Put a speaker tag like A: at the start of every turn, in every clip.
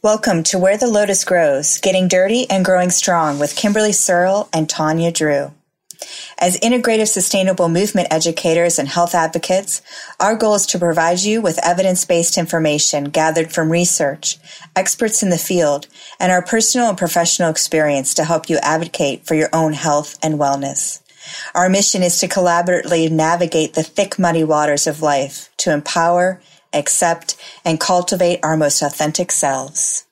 A: Welcome to Where the Lotus Grows, Getting Dirty and Growing Strong with Kimberly Searle and Tanya Drew. As integrative sustainable movement educators and health advocates, our goal is to provide you with evidence-based information gathered from research, experts in the field, and our personal and professional experience to help you advocate for your own health and wellness. Our mission is to collaboratively navigate the thick muddy waters of life to empower, accept, and cultivate our most authentic selves.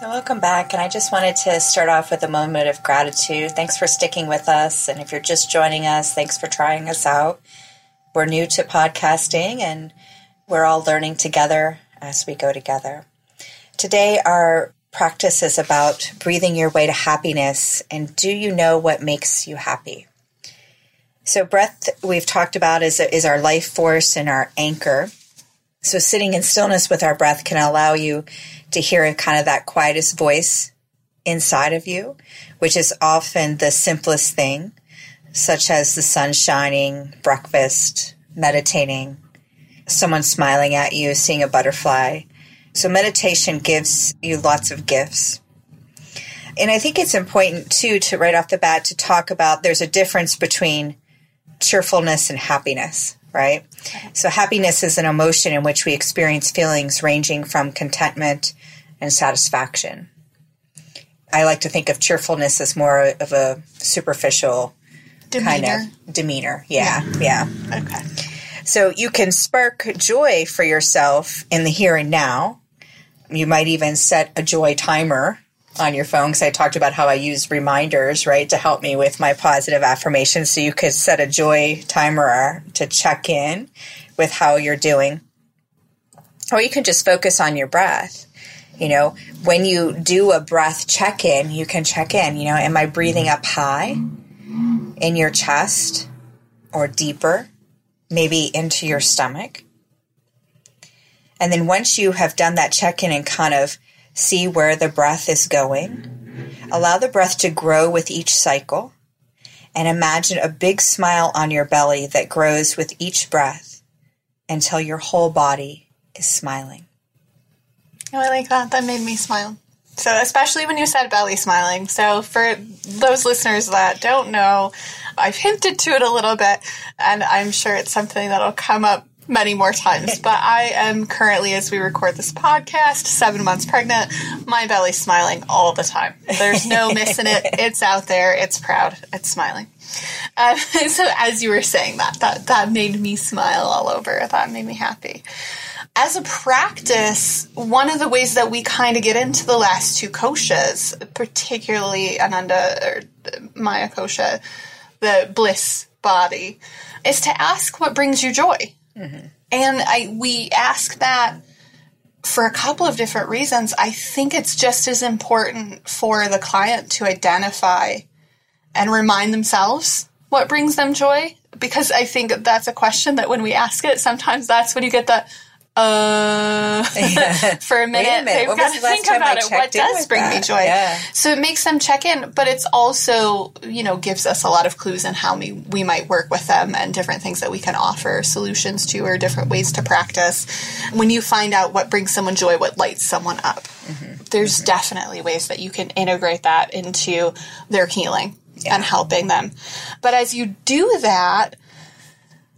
A: So, welcome back. And I just wanted to start off with a moment of gratitude. Thanks for sticking with us. And if you're just joining us, thanks for trying us out. We're new to podcasting and we're all learning together as we go together. Today, our practice is about breathing your way to happiness. And do you know what makes you happy? So, breath, we've talked about, is, is our life force and our anchor. So, sitting in stillness with our breath can allow you to hear kind of that quietest voice inside of you, which is often the simplest thing, such as the sun shining, breakfast, meditating, someone smiling at you, seeing a butterfly. So meditation gives you lots of gifts. And I think it's important too to right off the bat to talk about there's a difference between cheerfulness and happiness, right? So happiness is an emotion in which we experience feelings ranging from contentment and satisfaction. I like to think of cheerfulness as more of a superficial
B: demeanor.
A: kind of demeanor. Yeah, yeah.
B: yeah. Okay.
A: So you can spark joy for yourself in the here and now you might even set a joy timer on your phone because I talked about how I use reminders, right, to help me with my positive affirmations. So you could set a joy timer to check in with how you're doing. Or you can just focus on your breath. You know, when you do a breath check in, you can check in, you know, am I breathing up high in your chest or deeper, maybe into your stomach? And then once you have done that check in and kind of see where the breath is going, allow the breath to grow with each cycle and imagine a big smile on your belly that grows with each breath until your whole body is smiling.
B: Oh, I like that. That made me smile. So, especially when you said belly smiling. So, for those listeners that don't know, I've hinted to it a little bit, and I'm sure it's something that'll come up many more times. But I am currently, as we record this podcast, seven months pregnant. My belly's smiling all the time. There's no missing it. It's out there. It's proud. It's smiling. Uh, so as you were saying that, that that made me smile all over. That made me happy. As a practice, one of the ways that we kind of get into the last two koshas, particularly Ananda or Maya kosha, the bliss body, is to ask what brings you joy. Mm-hmm. And I we ask that for a couple of different reasons. I think it's just as important for the client to identify and remind themselves what brings them joy because I think that's a question that when we ask it, sometimes that's when you get the uh, for a minute, a minute. they've got to think about it. What does bring that? me joy? Yeah. So it makes them check in, but it's also, you know, gives us a lot of clues in how we, we might work with them and different things that we can offer solutions to or different ways to practice. When you find out what brings someone joy, what lights someone up, mm-hmm. there's mm-hmm. definitely ways that you can integrate that into their healing yeah. and helping them. But as you do that,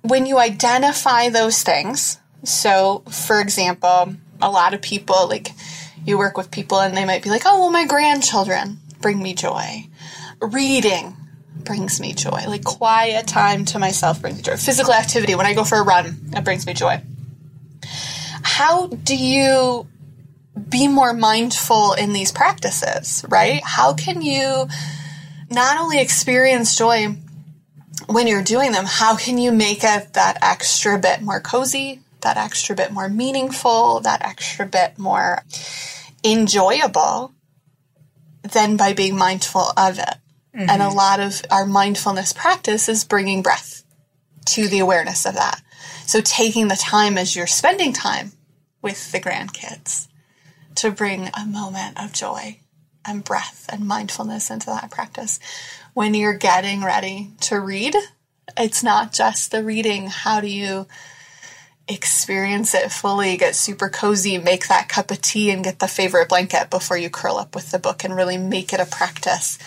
B: when you identify those things, so, for example, a lot of people, like, you work with people and they might be like, oh, well, my grandchildren bring me joy. Reading brings me joy. Like, quiet time to myself brings me joy. Physical activity, when I go for a run, that brings me joy. How do you be more mindful in these practices, right? How can you not only experience joy when you're doing them, how can you make it that extra bit more cozy, that extra bit more meaningful, that extra bit more enjoyable than by being mindful of it. Mm-hmm. And a lot of our mindfulness practice is bringing breath to the awareness of that. So taking the time as you're spending time with the grandkids to bring a moment of joy and breath and mindfulness into that practice. When you're getting ready to read, it's not just the reading. How do you experience it fully, get super cozy, make that cup of tea, and get the favorite blanket before you curl up with the book and really make it a practice?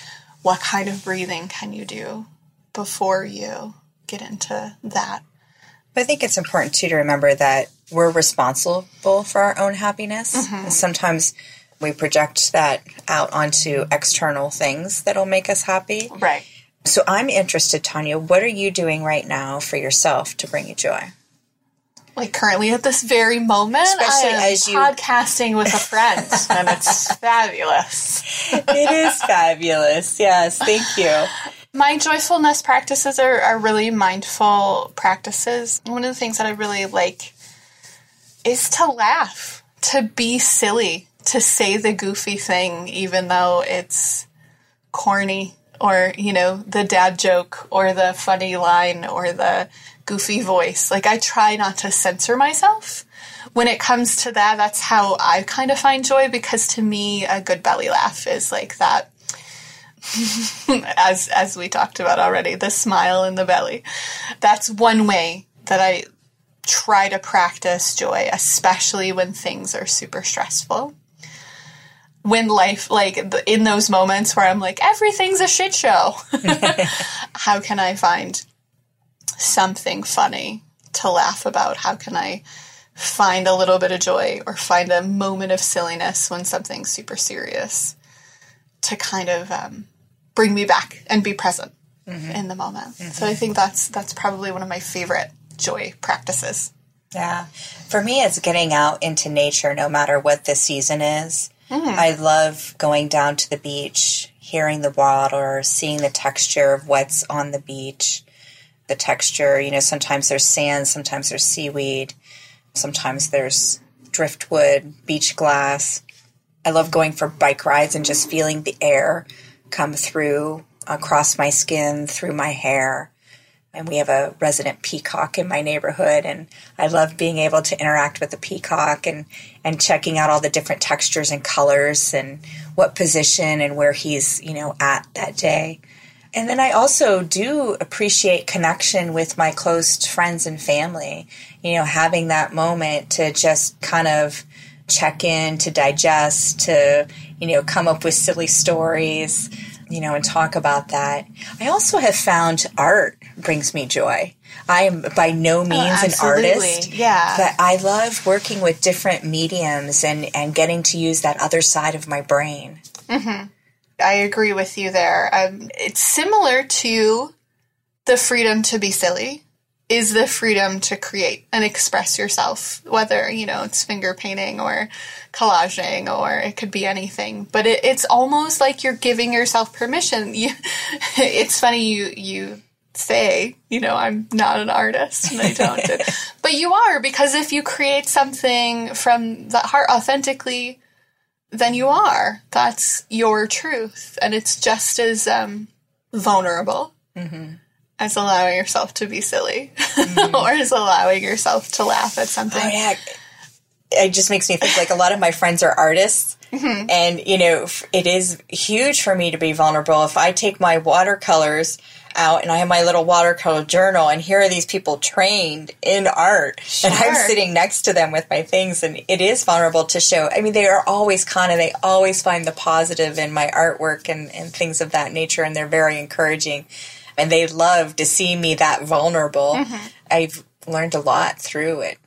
B: What kind of breathing can you do before you get into that?
A: I think it's important too to remember that we're responsible for our own happiness. Mm-hmm. Sometimes we project that out onto external things that'll make us happy.
B: Right.
A: So I'm interested, Tanya, what are you doing right now for yourself to bring you joy?
B: Like currently at this very moment, Especially I am as you... podcasting with a friend, and it's fabulous.
A: it is fabulous. Yes, thank you.
B: My joyfulness practices are, are really mindful practices. One of the things that I really like is to laugh, to be silly, to say the goofy thing, even though it's corny or, you know, the dad joke or the funny line or the goofy voice. Like, I try not to censor myself. When it comes to that, that's how I kind of find joy because to me, a good belly laugh is like that as as we talked about already, the smile in the belly. That's one way that I try to practice joy, especially when things are super stressful. When life, like in those moments where I'm like, everything's a shit show, how can I find something funny to laugh about? How can I find a little bit of joy or find a moment of silliness when something's super serious to kind of um, bring me back and be present mm-hmm. in the moment. Mm-hmm. So I think that's that's probably one of my favorite joy practices.
A: Yeah. For me it's getting out into nature no matter what the season is. Mm. I love going down to the beach, hearing the water, seeing the texture of what's on the beach. The texture, you know, sometimes there's sand, sometimes there's seaweed, sometimes there's driftwood, beach glass. I love going for bike rides and just feeling the air come through across my skin, through my hair. And we have a resident peacock in my neighborhood, and I love being able to interact with the peacock and, and checking out all the different textures and colors and what position and where he's, you know, at that day. And then I also do appreciate connection with my close friends and family. You know, having that moment to just kind of check in, to digest, to, you know, come up with silly stories, you know, and talk about that. I also have found art brings me joy. I am by no oh, means oh, an artist.
B: Yeah.
A: But I love working with different mediums and, and getting to use that other side of my brain.
B: Mm-hmm. I agree with you there. Um, it's similar to the freedom to be silly is the freedom to create and express yourself, whether, you know, it's finger painting or collaging or it could be anything. But it, it's almost like you're giving yourself permission. You, it's funny you, you say, you know, I'm not an artist and I don't. but you are because if you create something from the heart authentically, then you are. That's your truth. And it's just as um, vulnerable. Mm-hmm as allowing yourself to be silly mm-hmm. or as allowing yourself to laugh at something. Oh,
A: yeah. It just makes me think like a lot of my friends are artists. Mm-hmm. And, you know, it is huge for me to be vulnerable. If I take my watercolors out and I have my little watercolor journal and here are these people trained in art sure. and I'm sitting next to them with my things and it is vulnerable to show. I mean, they are always kind of, they always find the positive in my artwork and, and things of that nature and they're very encouraging and they love to see me that vulnerable. Mm-hmm. I've learned a lot through it.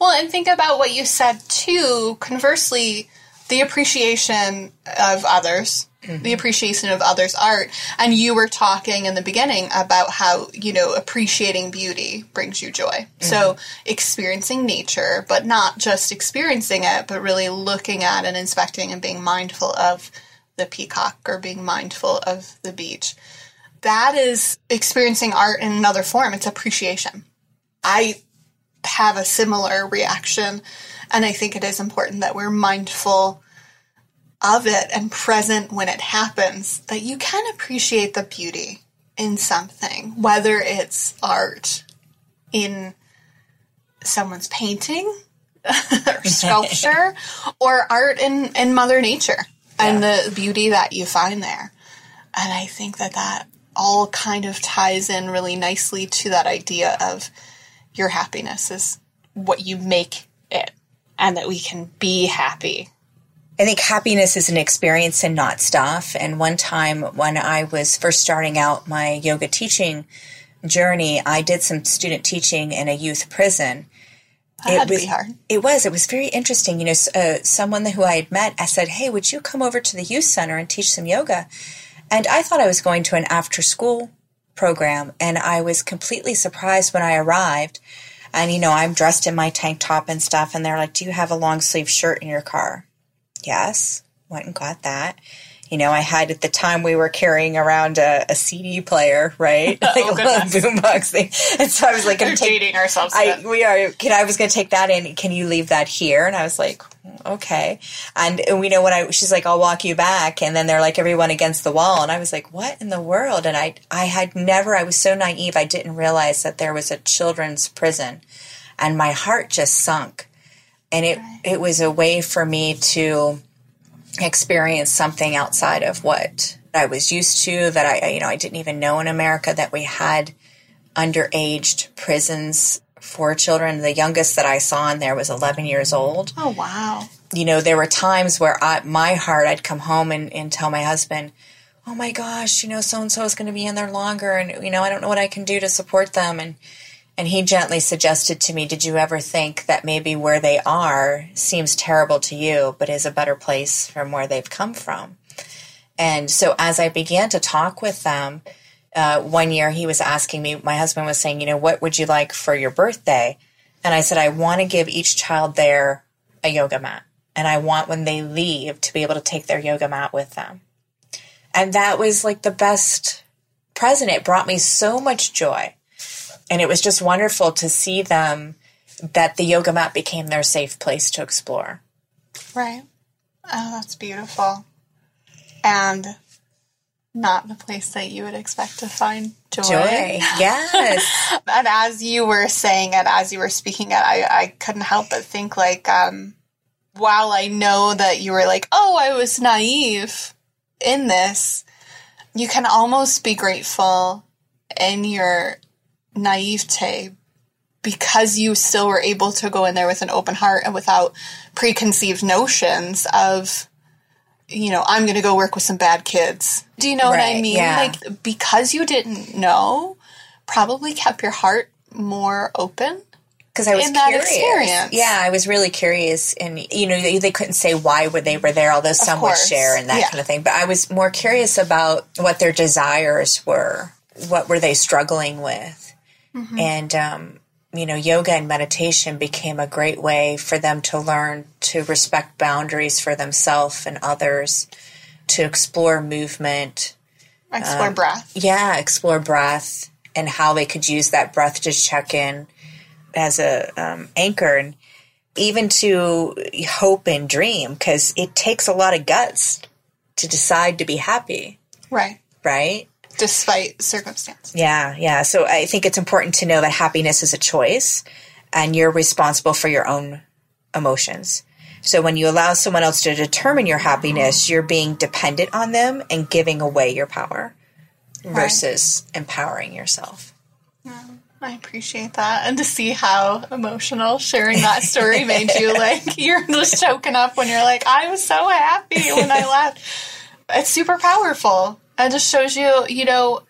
B: Well, and think about what you said too. Conversely, the appreciation of others, mm-hmm. the appreciation of others' art. And you were talking in the beginning about how, you know, appreciating beauty brings you joy. Mm-hmm. So experiencing nature, but not just experiencing it, but really looking at and inspecting and being mindful of the peacock or being mindful of the beach that is experiencing art in another form. It's appreciation. I have a similar reaction, and I think it is important that we're mindful of it and present when it happens, that you can appreciate the beauty in something, whether it's art in someone's painting or sculpture or art in, in Mother Nature and the beauty that you find there. And I think that that all kind of ties in really nicely to that idea of your happiness is what you make it and that we can be happy.
A: I think happiness is an experience and not stuff. And one time when I was first starting out my yoga teaching journey, I did some student teaching in a youth prison.
B: That
A: it was
B: be hard.
A: It was. It was very interesting. You know, uh, someone who I had met, I said, "Hey, would you come over to the youth center and teach some yoga?" And I thought I was going to an after-school program, and I was completely surprised when I arrived. And you know, I'm dressed in my tank top and stuff, and they're like, "Do you have a long sleeve shirt in your car?" Yes. Went and got that. You know, I had at the time we were carrying around a, a CD player, right? Oh, like a
B: goodness.
A: little boombox thing. And so I was like, to take
B: dating ourselves. a
A: I we are. Can I was going to take that in? Can you leave that here? And I was like, okay. And we know when I she's like, I'll walk you back. And then they're like, everyone against the wall. And I was like, what in the world? And I I had never. I was so naive. I didn't realize that there was a children's prison, and my heart just sunk. And it it was a way for me to experience something outside of what I was used to. That I you know I didn't even know in America that we had underaged prisons for children. The youngest that I saw in there was 11 years old.
B: Oh wow.
A: You know, there were times where I, my heart, I'd come home and, and tell my husband, oh my gosh, you know, so and so is going to be in there longer, and you know, I don't know what I can do to support them. And and he gently suggested to me, did you ever think that maybe where they are seems terrible to you, but is a better place from where they've come from? And so as I began to talk with them, uh, one year he was asking me, my husband was saying, you know, what would you like for your birthday? And I said, I want to give each child there a yoga mat. And I want when they leave to be able to take their yoga mat with them. And that was like the best present. It brought me so much joy. And it was just wonderful to see them that the yoga mat became their safe place to explore.
B: Right. Oh, that's beautiful. And not the place that you would expect to find joy.
A: Joy. Yes.
B: And as you were saying it, as you were speaking it, I, I couldn't help but think like, um, while I know that you were like, oh, I was naive in this, you can almost be grateful in your naivete because you still were able to go in there with an open heart and without preconceived notions of you know i'm going to go work with some bad kids do you know what i mean
A: yeah.
B: like because you didn't know probably kept your heart more open
A: because I was
B: in that
A: curious.
B: experience.
A: Yeah, I was really curious, and you know, they, they couldn't say why woere they were there, although some would share and that
B: Yeah.
A: kind of thing. But I was more curious about what their desires were, what were they struggling with,
B: Mm-hmm.
A: and um, you know, yoga and meditation became a great way for them to learn to respect boundaries for themselves and others, to explore movement,
B: explore breath
A: yeah, explore breath and how they could use that breath to check in as a um, anchor and even to hope and dream because it takes a lot of guts to decide to be happy,
B: right
A: right?
B: Despite circumstance
A: Yeah, yeah. So I think it's important to know that happiness is a choice and you're responsible for your own emotions. So when you allow someone else to determine your happiness, you're being dependent on them and giving away your power versus empowering yourself.
B: I appreciate that. And to see how emotional sharing that story made you, like, you're just choking up when you're like, I was so happy when I left. It's super powerful. It just shows you, you know,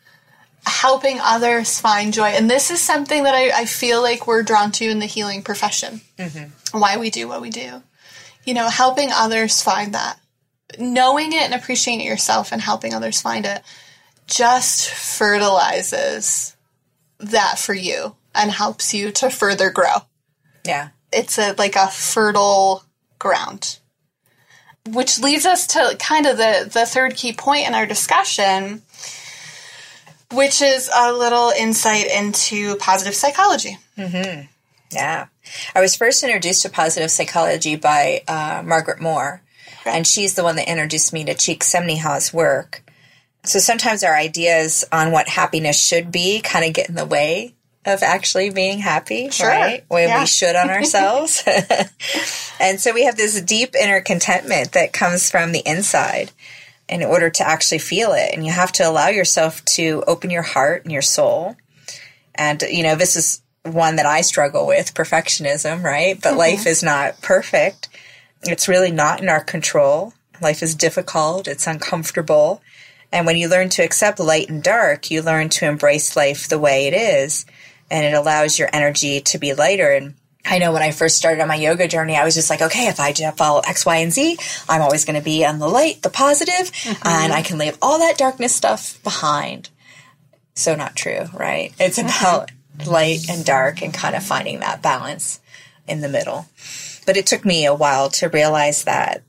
B: helping others find joy. And this is something that I, I feel like we're drawn to in the healing profession. Mm-hmm. Why we do what we do. You know, helping others find that. Knowing it and appreciating it yourself and helping others find it just fertilizes that for you and helps you to further grow.
A: Yeah.
B: It's a like a fertile ground. Which leads us to kind of the, the third key point in our discussion, which is a little insight into positive psychology.
A: Yeah. I was first introduced to positive psychology by uh, Margaret Moore, and she's the one that introduced me to Csikszentmihalyi's work. So sometimes our ideas on what happiness should be kind of get in the way of actually being happy,
B: Sure.
A: right? When
B: Yeah.
A: we should on ourselves. and so we have this deep inner contentment that comes from the inside in order to actually feel it. And you have to allow yourself to open your heart and your soul. And, you know, this is one that I struggle with perfectionism, right? But mm-hmm. life is not perfect. It's really not in our control. Life is difficult, it's uncomfortable. And when you learn to accept light and dark, you learn to embrace life the way it is. And it allows your energy to be lighter. And I know when I first started on my yoga journey, I was just like, okay, if I follow X, Y, and Z, I'm always going to be on the light, the positive, mm-hmm. and I can leave all that darkness stuff behind. So not true, right? It's mm-hmm. about light and dark and kind of finding that balance in the middle. But it took me a while to realize that.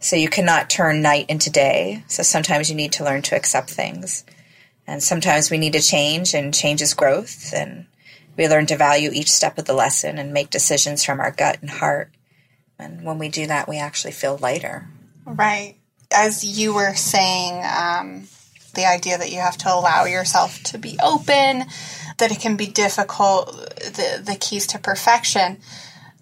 A: So you cannot turn night into day. So sometimes you need to learn to accept things. And sometimes we need to change, and change is growth. And we learn to value each step of the lesson and make decisions from our gut and heart. And when we do that, we actually feel lighter.
B: Right. As you were saying, um, the idea that you have to allow yourself to be open, that it can be difficult, the, the keys to perfection.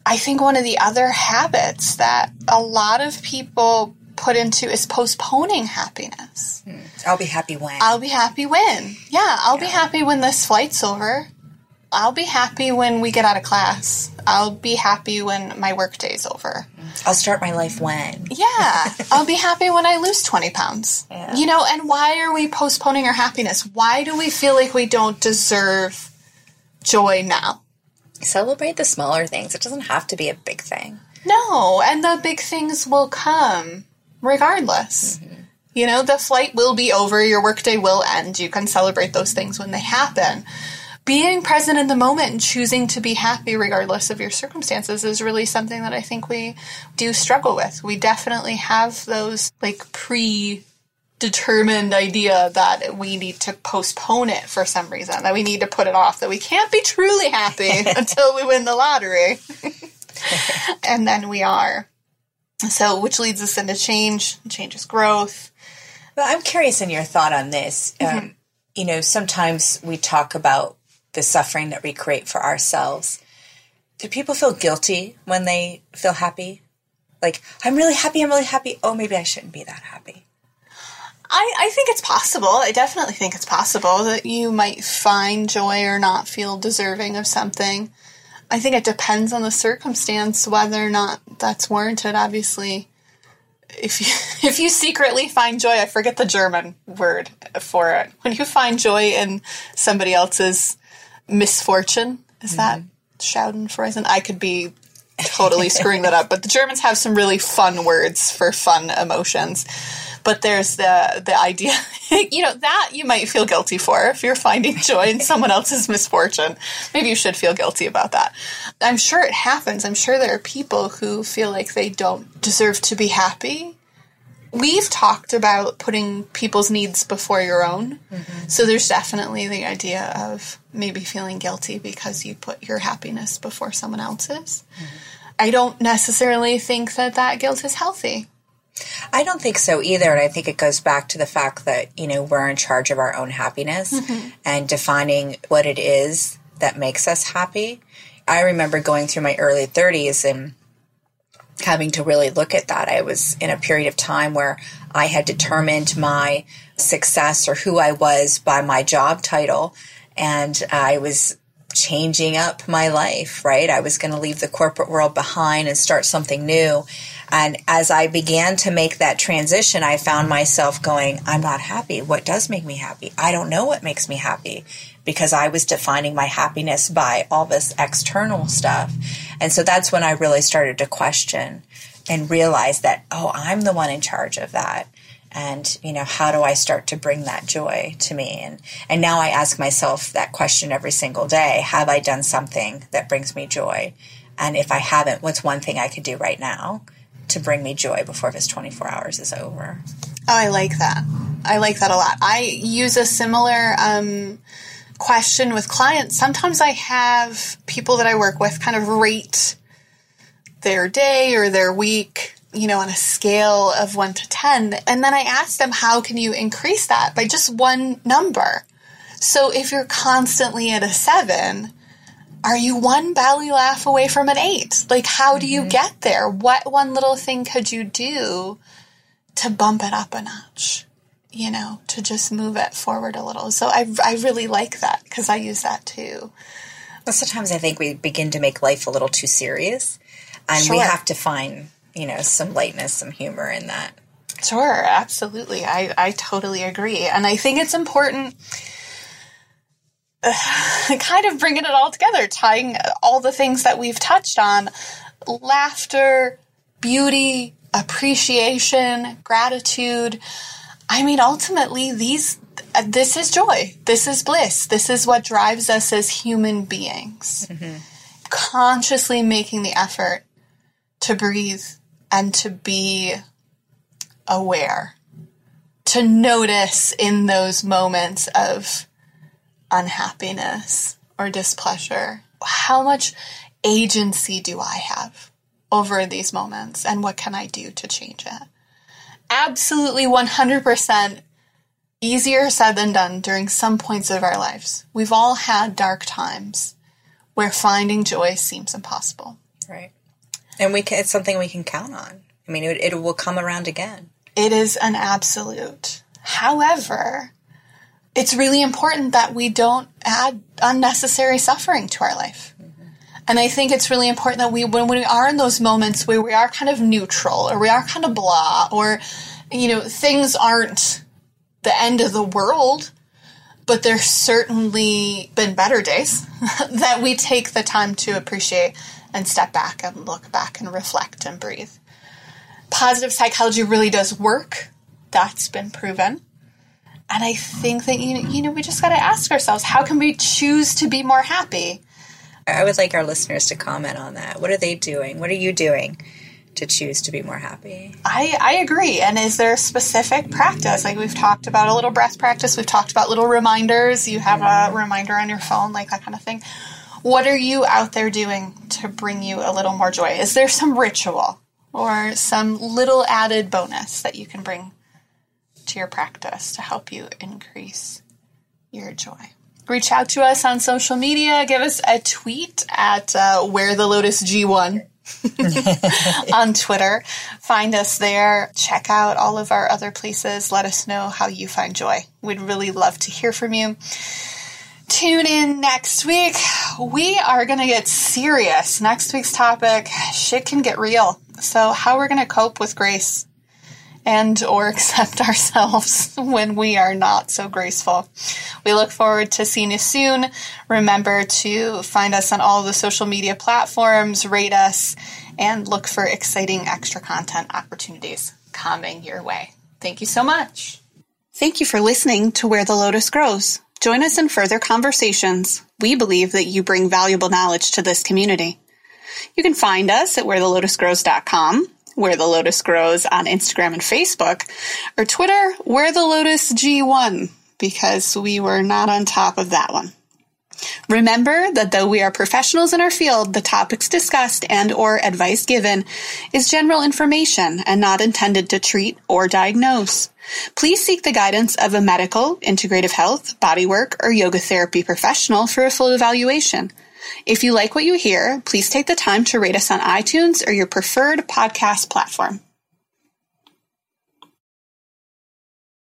B: I think one of the other habits that a lot of people put into is postponing happiness.
A: I'll be happy when.
B: I'll be happy when. Yeah, I'll be happy when this flight's over. I'll be happy when we get out of class. I'll be happy when my workday's over.
A: I'll start my life when.
B: Yeah, I'll be happy when I lose 20 pounds.
A: Yeah.
B: You know, and why are we postponing our happiness? Why do we feel like we don't deserve joy now?
A: Celebrate the smaller things. It doesn't have to be a big thing.
B: No, and the big things will come regardless. Mm-hmm. You know, the flight will be over, your workday will end. You can celebrate those things when they happen. Being present in the moment and choosing to be happy regardless of your circumstances is really something that I think we do struggle with. We definitely have those like pre determined idea that we need to postpone it for some reason, that we need to put it off, that we can't be truly happy until we win the lottery. and then we are. So, which leads us into change. Change is growth.
A: Well, I'm curious in your thought on this. Um, you know, sometimes we talk about the suffering that we create for ourselves. Do people feel guilty when they feel happy? Like, I'm really happy, I'm really happy. Oh, maybe I shouldn't be that happy.
B: I, I think it's possible. I definitely think it's possible that you might find joy or not feel deserving of something. I think it depends on the circumstance whether or not that's warranted. Obviously, if you if you secretly find joy, I forget the German word for it. When you find joy in somebody else's misfortune, is that mm-hmm. Schadenfreude? I could be totally screwing that up, but the Germans have some really fun words for fun emotions. But there's the the idea, you know, that you might feel guilty for if you're finding joy in someone else's misfortune. Maybe you should feel guilty about that. I'm sure it happens. I'm sure there are people who feel like they don't deserve to be happy. We've talked about putting people's needs before your own. So there's definitely the idea of maybe feeling guilty because you put your happiness before someone else's. I don't necessarily think that that guilt is healthy.
A: I don't think so either. And I think it goes back to the fact that, you know, we're in charge of our own happiness mm-hmm. and defining what it is that makes us happy. I remember going through my early 30s and having to really look at that. I was in a period of time where I had determined my success or who I was by my job title. And I was changing up my life, right? I was going to leave the corporate world behind and start something new. And as I began to make that transition, I found myself going, I'm not happy. What does make me happy? I don't know what makes me happy because I was defining my happiness by all this external stuff. And so that's when I really started to question and realize that, oh, I'm the one in charge of that. And, you know, how do I start to bring that joy to me? And, and now I ask myself that question every single day. Have I done something that brings me joy? And if I haven't, what's one thing I could do right now to bring me joy before this 24 hours is over?
B: Oh, I like that. I like that a lot. I use a similar um, question with clients. Sometimes I have people that I work with kind of rate their day or their week, you know, on a scale of 1 to 10. And then I ask them, how can you increase that by just one number? So if you're constantly at a seven, are you one belly laugh away from an eight? Like, how do you mm-hmm. get there? What one little thing could you do to bump it up a notch? You know, to just move it forward a little. So I, I really like that because I use that too.
A: Well, sometimes I think we begin to make life a little too serious, and we have to find, you know, some lightness, some humor in that.
B: Sure, absolutely. I, I totally agree. And I think it's important uh, kind of bringing it all together, tying all the things that we've touched on laughter, beauty, appreciation, gratitude. I mean, ultimately, these. uh, This is joy. This is bliss. This is what drives us as human beings. Consciously making the effort to breathe and to be aware, to notice in those moments of unhappiness or displeasure how much agency do I have over these moments and what can I do to change it? Absolutely 100% easier said than done during some points of our lives. We've all had dark times where finding joy seems impossible.
A: Right. And we can, it's something we can count on. I mean, it, it will come around again.
B: It is an absolute. However, it's really important that we don't add unnecessary suffering to our life. And I think it's really important that we, when we are in those moments where we are kind of neutral or we are kind of blah or, you know, things aren't the end of the world, but there's certainly been better days that we take the time to appreciate and step back and look back and reflect and breathe. Positive psychology really does work. That's been proven. And I think that you know we just got to ask ourselves how can we choose to be more happy?
A: I would like our listeners to comment on that. What are they doing? What are you doing to choose to be more happy?
B: I I agree. And is there a specific practice? Like we've talked about a little breath practice, we've talked about little reminders. You have a reminder on your phone, like that kind of thing. What are you out there doing to bring you a little more joy? Is there some ritual or some little added bonus that you can bring to your practice to help you increase your joy? Reach out to us on social media. Give us a tweet at uh, where the lotus G1 on Twitter. Find us there. Check out all of our other places. Let us know how you find joy. We'd really love to hear from you. Tune in next week. We are going to get serious. Next week's topic shit can get real. So, how we're going to cope with grace and or accept ourselves when we are not so graceful. We look forward to seeing you soon. Remember to find us on all the social media platforms, rate us, and look for exciting extra content opportunities coming your way. Thank you so much. Thank you for listening to Where the Lotus Grows. Join us in further conversations. We believe that you bring valuable knowledge to this community. You can find us at wherethelotusgrows.com, Where the Lotus Grows on Instagram and Facebook, or Twitter, Where the Lotus G1, because we were not on top of that one. Remember that though we are professionals in our field, the topics discussed and or advice given is general information and not intended to treat or diagnose. Please seek the guidance of a medical, integrative health, bodywork, or yoga therapy professional for a full evaluation. If you like what you hear, please take the time to rate us on iTunes or your preferred podcast platform.